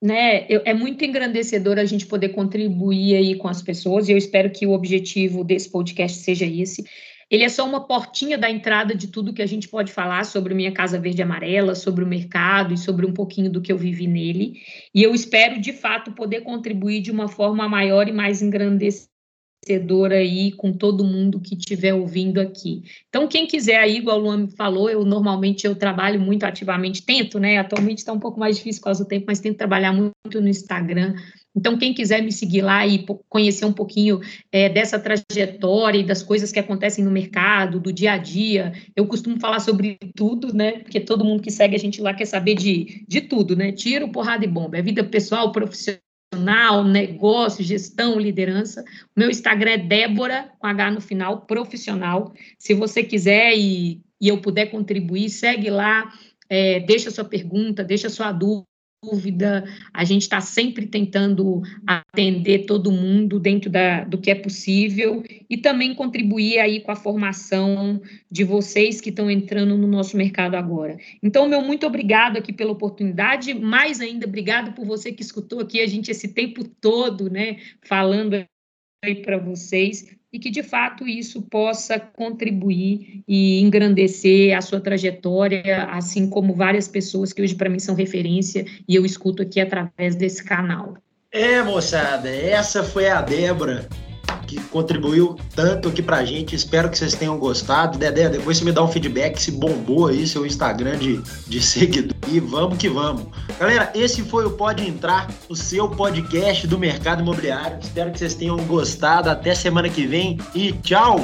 Né, é muito engrandecedor a gente poder contribuir aí com as pessoas, e eu espero que o objetivo desse podcast seja esse. Ele é só uma portinha da entrada de tudo que a gente pode falar sobre Minha Casa Verde Amarela, sobre o mercado e sobre um pouquinho do que eu vivi nele. E eu espero, de fato, poder contribuir de uma forma maior e mais engrandecedora aí com todo mundo que estiver ouvindo aqui. Então, quem quiser aí, igual o Luan falou, eu normalmente eu trabalho muito ativamente, tento, né? Atualmente está um pouco mais difícil por causa do tempo, mas tento trabalhar muito no Instagram, então, quem quiser me seguir lá e conhecer um pouquinho é, dessa trajetória e das coisas que acontecem no mercado, do dia a dia, eu costumo falar sobre tudo, né? Porque todo mundo que segue a gente lá quer saber de, de tudo, né? Tiro, porrada e bomba. É vida pessoal, profissional, negócio, gestão, liderança. Meu Instagram é Débora, com H no final, profissional. Se você quiser e, e eu puder contribuir, segue lá, é, deixa sua pergunta, deixa sua dúvida dúvida, a gente está sempre tentando atender todo mundo dentro da, do que é possível e também contribuir aí com a formação de vocês que estão entrando no nosso mercado agora. Então, meu muito obrigado aqui pela oportunidade, mais ainda obrigado por você que escutou aqui a gente esse tempo todo, né, falando aí para vocês e que de fato isso possa contribuir e engrandecer a sua trajetória, assim como várias pessoas que hoje para mim são referência e eu escuto aqui através desse canal. É, moçada, essa foi a Débora que contribuiu tanto aqui pra gente. Espero que vocês tenham gostado. Dedé, depois você me dá um feedback se bombou aí seu Instagram de, de seguidor. E vamos que vamos. Galera, esse foi o Pode Entrar, o seu podcast do mercado imobiliário. Espero que vocês tenham gostado. Até semana que vem e tchau!